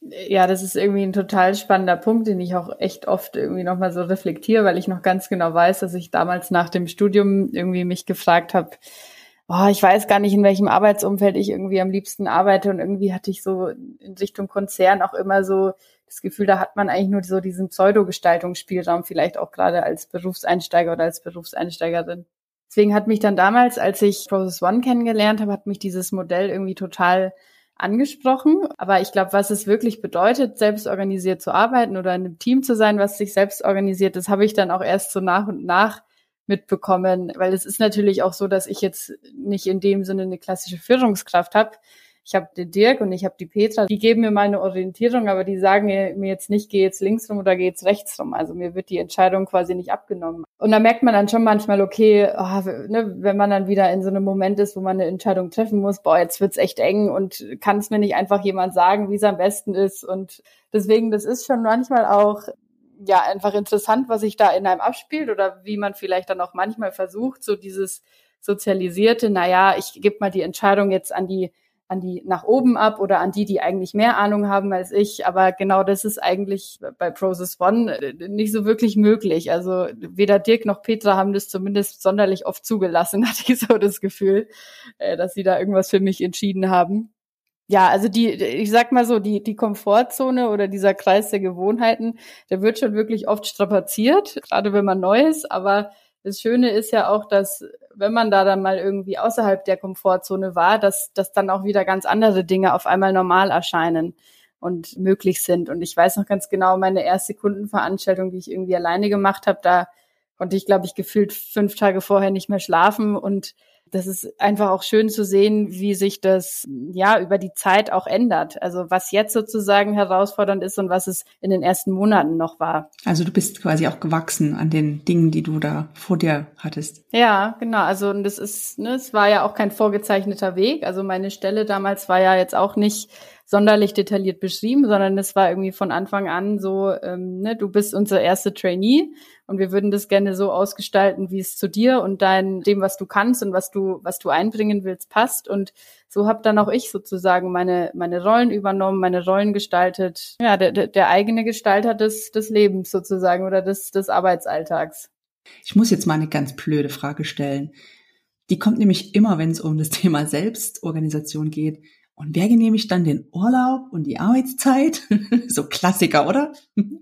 Ja, das ist irgendwie ein total spannender Punkt, den ich auch echt oft irgendwie nochmal so reflektiere, weil ich noch ganz genau weiß, dass ich damals nach dem Studium irgendwie mich gefragt habe, oh, ich weiß gar nicht, in welchem Arbeitsumfeld ich irgendwie am liebsten arbeite und irgendwie hatte ich so in Richtung Konzern auch immer so das Gefühl, da hat man eigentlich nur so diesen Pseudo-Gestaltungsspielraum, vielleicht auch gerade als Berufseinsteiger oder als Berufseinsteigerin. Deswegen hat mich dann damals, als ich Process One kennengelernt habe, hat mich dieses Modell irgendwie total angesprochen. Aber ich glaube, was es wirklich bedeutet, selbst organisiert zu arbeiten oder in einem Team zu sein, was sich selbst organisiert, das habe ich dann auch erst so nach und nach mitbekommen, weil es ist natürlich auch so, dass ich jetzt nicht in dem Sinne eine klassische Führungskraft habe. Ich habe den Dirk und ich habe die Petra, die geben mir meine Orientierung, aber die sagen mir jetzt nicht, geh jetzt links rum oder geh jetzt rechts rum. Also mir wird die Entscheidung quasi nicht abgenommen. Und da merkt man dann schon manchmal, okay, oh, ne, wenn man dann wieder in so einem Moment ist, wo man eine Entscheidung treffen muss, boah, jetzt wird's echt eng und kann es mir nicht einfach jemand sagen, wie es am besten ist. Und deswegen, das ist schon manchmal auch ja einfach interessant, was sich da in einem abspielt oder wie man vielleicht dann auch manchmal versucht, so dieses sozialisierte, naja, ich gebe mal die Entscheidung jetzt an die an die nach oben ab oder an die, die eigentlich mehr Ahnung haben als ich. Aber genau das ist eigentlich bei Process One äh, nicht so wirklich möglich. Also weder Dirk noch Petra haben das zumindest sonderlich oft zugelassen, hatte ich so das Gefühl, äh, dass sie da irgendwas für mich entschieden haben ja, also die, ich sag mal so, die, die Komfortzone oder dieser Kreis der Gewohnheiten, der wird schon wirklich oft strapaziert, gerade wenn man neu ist. Aber das Schöne ist ja auch, dass wenn man da dann mal irgendwie außerhalb der Komfortzone war, dass, dass dann auch wieder ganz andere Dinge auf einmal normal erscheinen und möglich sind. Und ich weiß noch ganz genau, meine erste Kundenveranstaltung, die ich irgendwie alleine gemacht habe, da konnte ich, glaube ich, gefühlt fünf Tage vorher nicht mehr schlafen und das ist einfach auch schön zu sehen, wie sich das ja über die Zeit auch ändert. Also was jetzt sozusagen herausfordernd ist und was es in den ersten Monaten noch war. Also du bist quasi auch gewachsen an den Dingen, die du da vor dir hattest. Ja, genau. Also und das ist, ne, es war ja auch kein vorgezeichneter Weg. Also meine Stelle damals war ja jetzt auch nicht sonderlich detailliert beschrieben, sondern es war irgendwie von Anfang an so, ähm, ne, du bist unser erste Trainee und wir würden das gerne so ausgestalten, wie es zu dir und dein, dem, was du kannst und was du, was du einbringen willst, passt. Und so habe dann auch ich sozusagen meine, meine Rollen übernommen, meine Rollen gestaltet. Ja, der, der eigene Gestalter des, des Lebens sozusagen oder des, des Arbeitsalltags. Ich muss jetzt mal eine ganz blöde Frage stellen. Die kommt nämlich immer, wenn es um das Thema Selbstorganisation geht. Und wer genehmigt dann den Urlaub und die Arbeitszeit? so Klassiker, oder?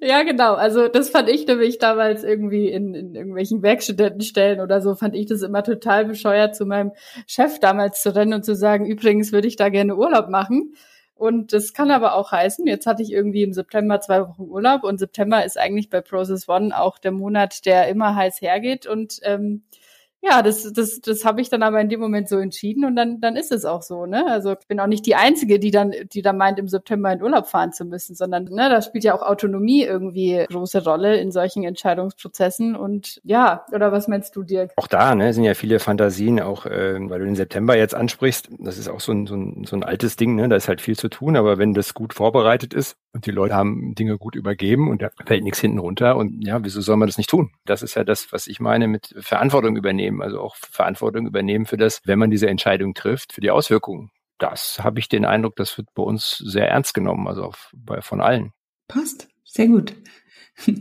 Ja, genau. Also das fand ich nämlich damals irgendwie in, in irgendwelchen Werkstudentenstellen oder so, fand ich das immer total bescheuert, zu meinem Chef damals zu rennen und zu sagen, übrigens würde ich da gerne Urlaub machen. Und das kann aber auch heißen, jetzt hatte ich irgendwie im September zwei Wochen Urlaub und September ist eigentlich bei Process One auch der Monat, der immer heiß hergeht. Und ähm, ja, das, das, das habe ich dann aber in dem Moment so entschieden und dann, dann ist es auch so, ne? Also ich bin auch nicht die Einzige, die dann, die dann meint, im September in Urlaub fahren zu müssen, sondern ne, da spielt ja auch Autonomie irgendwie große Rolle in solchen Entscheidungsprozessen. Und ja, oder was meinst du, Dirk? Auch da ne, sind ja viele Fantasien, auch äh, weil du den September jetzt ansprichst. Das ist auch so ein, so, ein, so ein altes Ding, ne? Da ist halt viel zu tun, aber wenn das gut vorbereitet ist und die Leute haben Dinge gut übergeben und da fällt nichts hinten runter und ja, wieso soll man das nicht tun? Das ist ja das, was ich meine mit Verantwortung übernehmen also auch Verantwortung übernehmen für das, wenn man diese Entscheidung trifft, für die Auswirkungen. Das habe ich den Eindruck, das wird bei uns sehr ernst genommen, also auf, bei, von allen. Passt, sehr gut.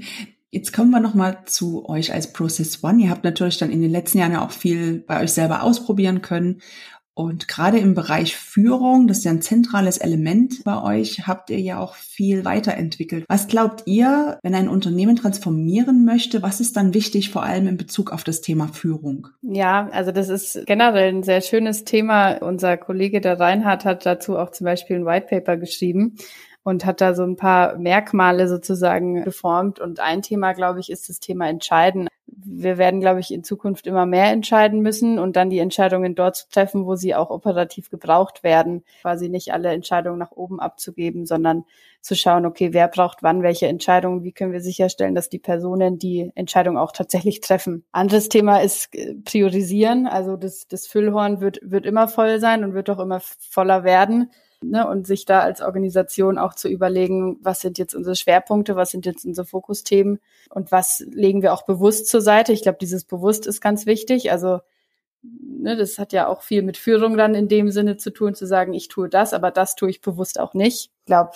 Jetzt kommen wir nochmal zu euch als Process One. Ihr habt natürlich dann in den letzten Jahren ja auch viel bei euch selber ausprobieren können und gerade im Bereich Führung, das ist ja ein zentrales Element bei euch, habt ihr ja auch viel weiterentwickelt. Was glaubt ihr, wenn ein Unternehmen transformieren möchte, was ist dann wichtig, vor allem in Bezug auf das Thema Führung? Ja, also das ist generell ein sehr schönes Thema. Unser Kollege der Reinhard hat dazu auch zum Beispiel ein White Paper geschrieben und hat da so ein paar Merkmale sozusagen geformt. Und ein Thema, glaube ich, ist das Thema Entscheiden wir werden, glaube ich, in Zukunft immer mehr entscheiden müssen und dann die Entscheidungen dort zu treffen, wo sie auch operativ gebraucht werden. Quasi nicht alle Entscheidungen nach oben abzugeben, sondern zu schauen, okay, wer braucht wann welche Entscheidungen, wie können wir sicherstellen, dass die Personen die Entscheidung auch tatsächlich treffen. Anderes Thema ist äh, priorisieren. Also das, das Füllhorn wird, wird immer voll sein und wird auch immer voller werden ne, und sich da als Organisation auch zu überlegen, was sind jetzt unsere Schwerpunkte, was sind jetzt unsere Fokusthemen und was legen wir auch bewusst zur Seite. Ich glaube, dieses Bewusst ist ganz wichtig. Also ne, das hat ja auch viel mit Führung dann in dem Sinne zu tun, zu sagen, ich tue das, aber das tue ich bewusst auch nicht. Ich glaube,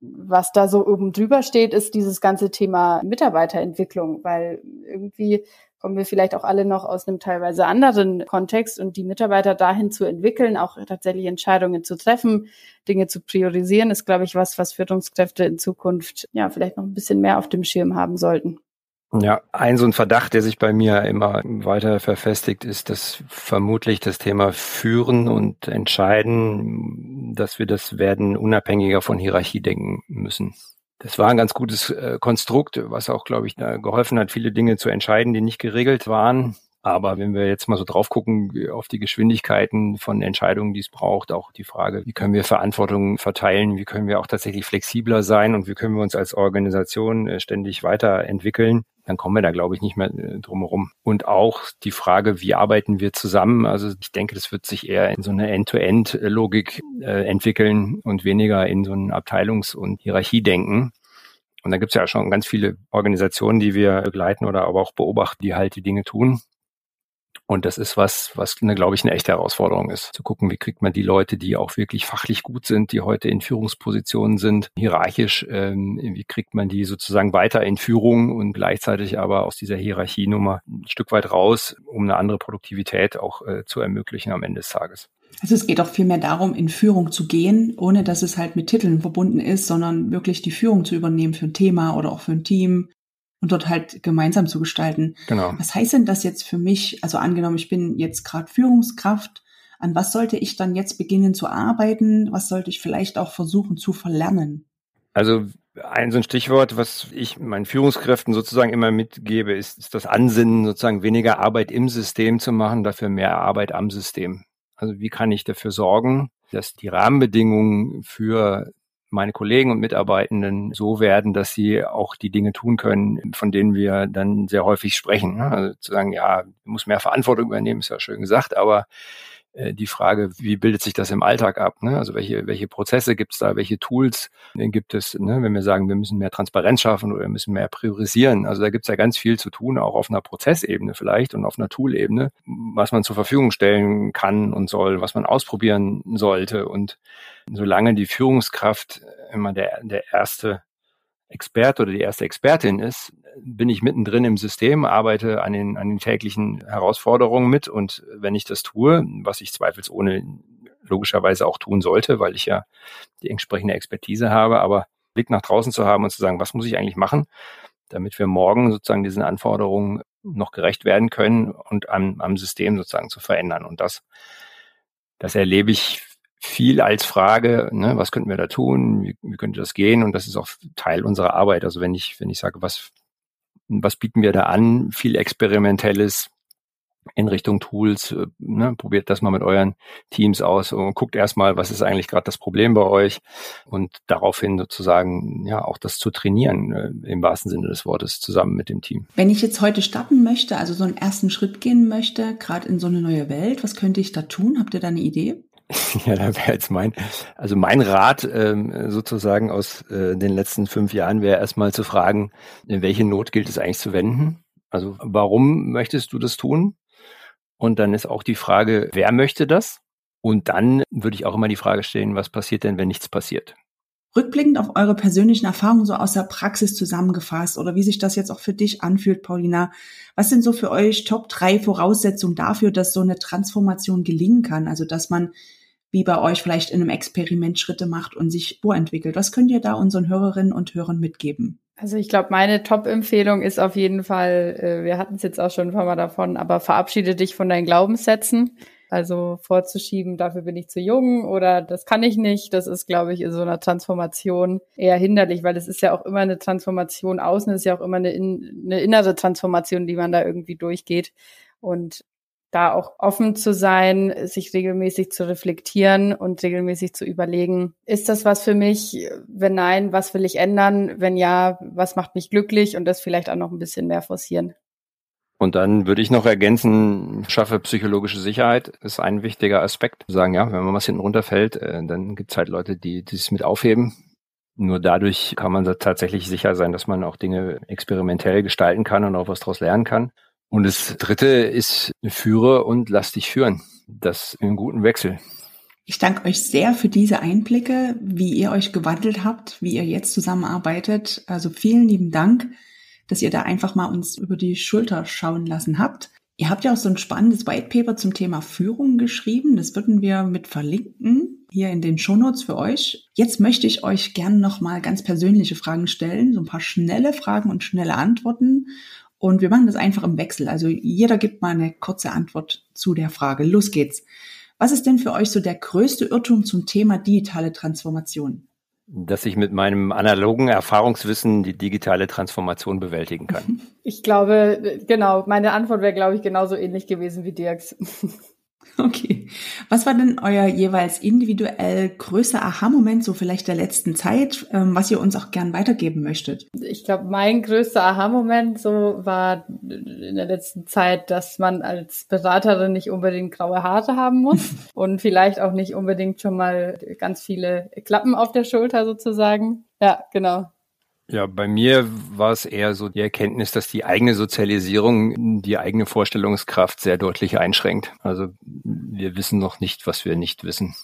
was da so oben drüber steht, ist dieses ganze Thema Mitarbeiterentwicklung, weil irgendwie kommen wir vielleicht auch alle noch aus einem teilweise anderen Kontext und die Mitarbeiter dahin zu entwickeln, auch tatsächlich Entscheidungen zu treffen, Dinge zu priorisieren, ist, glaube ich, was, was Führungskräfte in Zukunft ja vielleicht noch ein bisschen mehr auf dem Schirm haben sollten. Ja, ein so ein Verdacht, der sich bei mir immer weiter verfestigt, ist, dass vermutlich das Thema Führen und Entscheiden, dass wir das werden unabhängiger von Hierarchie denken müssen. Das war ein ganz gutes äh, Konstrukt, was auch, glaube ich, geholfen hat, viele Dinge zu entscheiden, die nicht geregelt waren. Aber wenn wir jetzt mal so drauf gucken auf die Geschwindigkeiten von Entscheidungen, die es braucht, auch die Frage, wie können wir Verantwortung verteilen, wie können wir auch tatsächlich flexibler sein und wie können wir uns als Organisation äh, ständig weiterentwickeln, dann kommen wir da, glaube ich, nicht mehr äh, drum herum. Und auch die Frage, wie arbeiten wir zusammen? Also ich denke, das wird sich eher in so eine End-to-End-Logik äh, entwickeln und weniger in so ein Abteilungs- und Hierarchiedenken. Und da gibt es ja schon ganz viele Organisationen, die wir begleiten oder aber auch beobachten, die halt die Dinge tun. Und das ist was, was, eine, glaube ich, eine echte Herausforderung ist. Zu gucken, wie kriegt man die Leute, die auch wirklich fachlich gut sind, die heute in Führungspositionen sind, hierarchisch, ähm, wie kriegt man die sozusagen weiter in Führung und gleichzeitig aber aus dieser Hierarchienummer ein Stück weit raus, um eine andere Produktivität auch äh, zu ermöglichen am Ende des Tages. Also es geht auch viel mehr darum, in Führung zu gehen, ohne dass es halt mit Titeln verbunden ist, sondern wirklich die Führung zu übernehmen für ein Thema oder auch für ein Team und dort halt gemeinsam zu gestalten. Genau. Was heißt denn das jetzt für mich? Also angenommen, ich bin jetzt gerade Führungskraft. An was sollte ich dann jetzt beginnen zu arbeiten? Was sollte ich vielleicht auch versuchen zu verlernen? Also ein so ein Stichwort, was ich meinen Führungskräften sozusagen immer mitgebe, ist, ist das Ansinnen, sozusagen weniger Arbeit im System zu machen, dafür mehr Arbeit am System. Also wie kann ich dafür sorgen, dass die Rahmenbedingungen für meine Kollegen und Mitarbeitenden so werden, dass sie auch die Dinge tun können, von denen wir dann sehr häufig sprechen. Also zu sagen, ja, muss mehr Verantwortung übernehmen, ist ja schön gesagt, aber die Frage, wie bildet sich das im Alltag ab? Ne? Also welche, welche Prozesse gibt es da, welche Tools gibt es, ne? wenn wir sagen, wir müssen mehr Transparenz schaffen oder wir müssen mehr priorisieren. Also da gibt es ja ganz viel zu tun, auch auf einer Prozessebene vielleicht und auf einer Toolebene, was man zur Verfügung stellen kann und soll, was man ausprobieren sollte. Und solange die Führungskraft immer der, der erste Experte oder die erste Expertin ist, bin ich mittendrin im System, arbeite an den, an den täglichen Herausforderungen mit und wenn ich das tue, was ich zweifelsohne logischerweise auch tun sollte, weil ich ja die entsprechende Expertise habe, aber Blick nach draußen zu haben und zu sagen, was muss ich eigentlich machen, damit wir morgen sozusagen diesen Anforderungen noch gerecht werden können und am, am System sozusagen zu verändern. Und das, das erlebe ich viel als Frage, ne, was könnten wir da tun, wie, wie könnte das gehen? Und das ist auch Teil unserer Arbeit. Also wenn ich, wenn ich sage, was, was bieten wir da an, viel Experimentelles, in Richtung Tools, äh, ne, probiert das mal mit euren Teams aus und guckt erstmal, was ist eigentlich gerade das Problem bei euch und daraufhin sozusagen ja auch das zu trainieren äh, im wahrsten Sinne des Wortes zusammen mit dem Team. Wenn ich jetzt heute starten möchte, also so einen ersten Schritt gehen möchte, gerade in so eine neue Welt, was könnte ich da tun? Habt ihr da eine Idee? Ja, da wäre jetzt mein, also mein Rat ähm, sozusagen aus äh, den letzten fünf Jahren wäre erstmal zu fragen, in welche Not gilt es eigentlich zu wenden? Also warum möchtest du das tun? Und dann ist auch die Frage, wer möchte das? Und dann würde ich auch immer die Frage stellen, was passiert denn, wenn nichts passiert? Rückblickend auf eure persönlichen Erfahrungen so aus der Praxis zusammengefasst oder wie sich das jetzt auch für dich anfühlt, Paulina. Was sind so für euch Top drei Voraussetzungen dafür, dass so eine Transformation gelingen kann? Also, dass man wie bei euch vielleicht in einem Experiment Schritte macht und sich vorentwickelt. Was könnt ihr da unseren Hörerinnen und Hörern mitgeben? Also ich glaube, meine Top-Empfehlung ist auf jeden Fall, äh, wir hatten es jetzt auch schon ein paar Mal davon, aber verabschiede dich von deinen Glaubenssätzen. Also vorzuschieben, dafür bin ich zu jung oder das kann ich nicht, das ist, glaube ich, in so einer Transformation eher hinderlich, weil es ist ja auch immer eine Transformation außen, ist ja auch immer eine, eine innere Transformation, die man da irgendwie durchgeht. Und da auch offen zu sein, sich regelmäßig zu reflektieren und regelmäßig zu überlegen, ist das was für mich? Wenn nein, was will ich ändern? Wenn ja, was macht mich glücklich? Und das vielleicht auch noch ein bisschen mehr forcieren. Und dann würde ich noch ergänzen, schaffe psychologische Sicherheit ist ein wichtiger Aspekt. Sagen, ja, wenn man was hinten runterfällt, äh, dann gibt es halt Leute, die, die es mit aufheben. Nur dadurch kann man tatsächlich sicher sein, dass man auch Dinge experimentell gestalten kann und auch was daraus lernen kann. Und das dritte ist, führe und lass dich führen. Das in guten Wechsel. Ich danke euch sehr für diese Einblicke, wie ihr euch gewandelt habt, wie ihr jetzt zusammenarbeitet. Also vielen lieben Dank, dass ihr da einfach mal uns über die Schulter schauen lassen habt. Ihr habt ja auch so ein spannendes White Paper zum Thema Führung geschrieben. Das würden wir mit verlinken hier in den Shownotes für euch. Jetzt möchte ich euch gerne noch mal ganz persönliche Fragen stellen, so ein paar schnelle Fragen und schnelle Antworten. Und wir machen das einfach im Wechsel. Also jeder gibt mal eine kurze Antwort zu der Frage. Los geht's. Was ist denn für euch so der größte Irrtum zum Thema digitale Transformation? Dass ich mit meinem analogen Erfahrungswissen die digitale Transformation bewältigen kann. Ich glaube, genau, meine Antwort wäre, glaube ich, genauso ähnlich gewesen wie Dirks. Okay. Was war denn euer jeweils individuell größter Aha-Moment, so vielleicht der letzten Zeit, ähm, was ihr uns auch gern weitergeben möchtet? Ich glaube, mein größter Aha-Moment so war in der letzten Zeit, dass man als Beraterin nicht unbedingt graue Haare haben muss und vielleicht auch nicht unbedingt schon mal ganz viele Klappen auf der Schulter sozusagen. Ja, genau. Ja, bei mir war es eher so die Erkenntnis, dass die eigene Sozialisierung die eigene Vorstellungskraft sehr deutlich einschränkt. Also wir wissen noch nicht, was wir nicht wissen.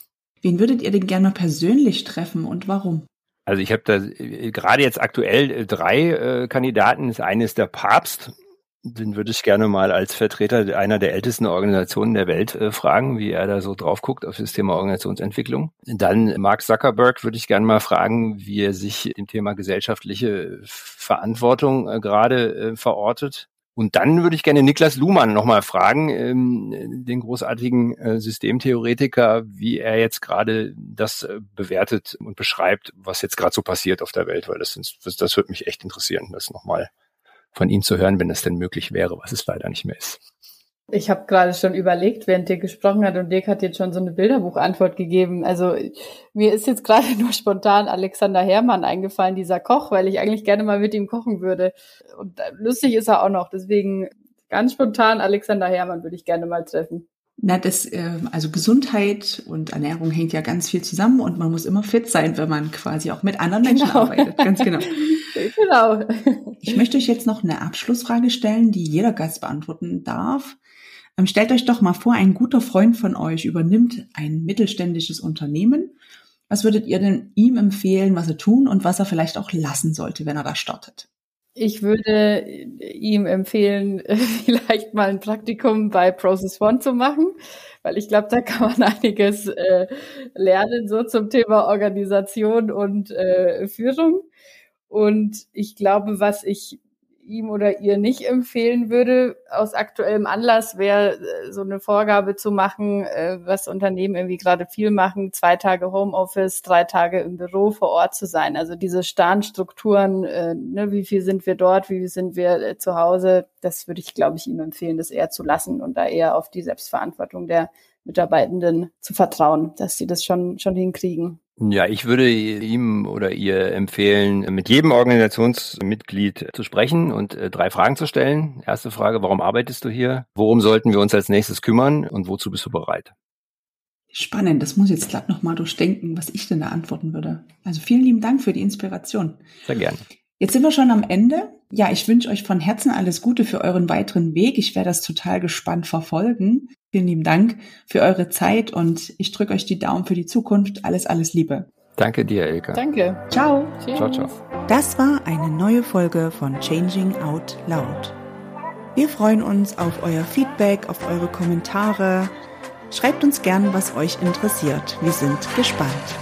Wen würdet ihr denn gerne persönlich treffen und warum? Also ich habe da äh, gerade jetzt aktuell äh, drei äh, Kandidaten. Das eine ist der Papst, den würde ich gerne mal als Vertreter einer der ältesten Organisationen der Welt äh, fragen, wie er da so drauf guckt auf das Thema Organisationsentwicklung. Dann Mark Zuckerberg würde ich gerne mal fragen, wie er sich im Thema gesellschaftliche Verantwortung äh, gerade äh, verortet. Und dann würde ich gerne Niklas Luhmann nochmal fragen, ähm, den großartigen äh, Systemtheoretiker, wie er jetzt gerade das äh, bewertet und beschreibt, was jetzt gerade so passiert auf der Welt, weil das, das, das würde mich echt interessieren, das nochmal von ihm zu hören, wenn es denn möglich wäre, was es leider nicht mehr ist. Ich habe gerade schon überlegt, während Dirk gesprochen hat und Dirk hat jetzt schon so eine Bilderbuchantwort gegeben. Also mir ist jetzt gerade nur spontan Alexander Herrmann eingefallen, dieser Koch, weil ich eigentlich gerne mal mit ihm kochen würde. Und lustig ist er auch noch. Deswegen ganz spontan Alexander Herrmann würde ich gerne mal treffen. Na, das, äh, also Gesundheit und Ernährung hängt ja ganz viel zusammen und man muss immer fit sein, wenn man quasi auch mit anderen Menschen genau. arbeitet. Ganz genau. genau. Ich möchte euch jetzt noch eine Abschlussfrage stellen, die jeder Gast beantworten darf. Ähm, stellt euch doch mal vor, ein guter Freund von euch übernimmt ein mittelständisches Unternehmen. Was würdet ihr denn ihm empfehlen, was er tun und was er vielleicht auch lassen sollte, wenn er da startet? Ich würde ihm empfehlen, vielleicht mal ein Praktikum bei Process One zu machen, weil ich glaube, da kann man einiges äh, lernen, so zum Thema Organisation und äh, Führung. Und ich glaube, was ich ihm oder ihr nicht empfehlen würde, aus aktuellem Anlass wäre äh, so eine Vorgabe zu machen, äh, was Unternehmen irgendwie gerade viel machen, zwei Tage Homeoffice, drei Tage im Büro vor Ort zu sein. Also diese starren Strukturen, äh, ne, wie viel sind wir dort, wie viel sind wir zu Hause, das würde ich, glaube ich, ihm empfehlen, das eher zu lassen und da eher auf die Selbstverantwortung der Mitarbeitenden zu vertrauen, dass sie das schon, schon hinkriegen. Ja, ich würde ihm oder ihr empfehlen, mit jedem Organisationsmitglied zu sprechen und äh, drei Fragen zu stellen. Erste Frage, warum arbeitest du hier? Worum sollten wir uns als nächstes kümmern und wozu bist du bereit? Spannend, das muss ich jetzt glatt nochmal durchdenken, was ich denn da antworten würde. Also vielen lieben Dank für die Inspiration. Sehr gerne. Jetzt sind wir schon am Ende. Ja, ich wünsche euch von Herzen alles Gute für euren weiteren Weg. Ich werde das total gespannt verfolgen. Vielen lieben Dank für eure Zeit und ich drücke euch die Daumen für die Zukunft. Alles, alles Liebe. Danke dir, Ilka. Danke. Ciao. Ciao, ciao. Das war eine neue Folge von Changing Out Loud. Wir freuen uns auf euer Feedback, auf eure Kommentare. Schreibt uns gern, was euch interessiert. Wir sind gespannt.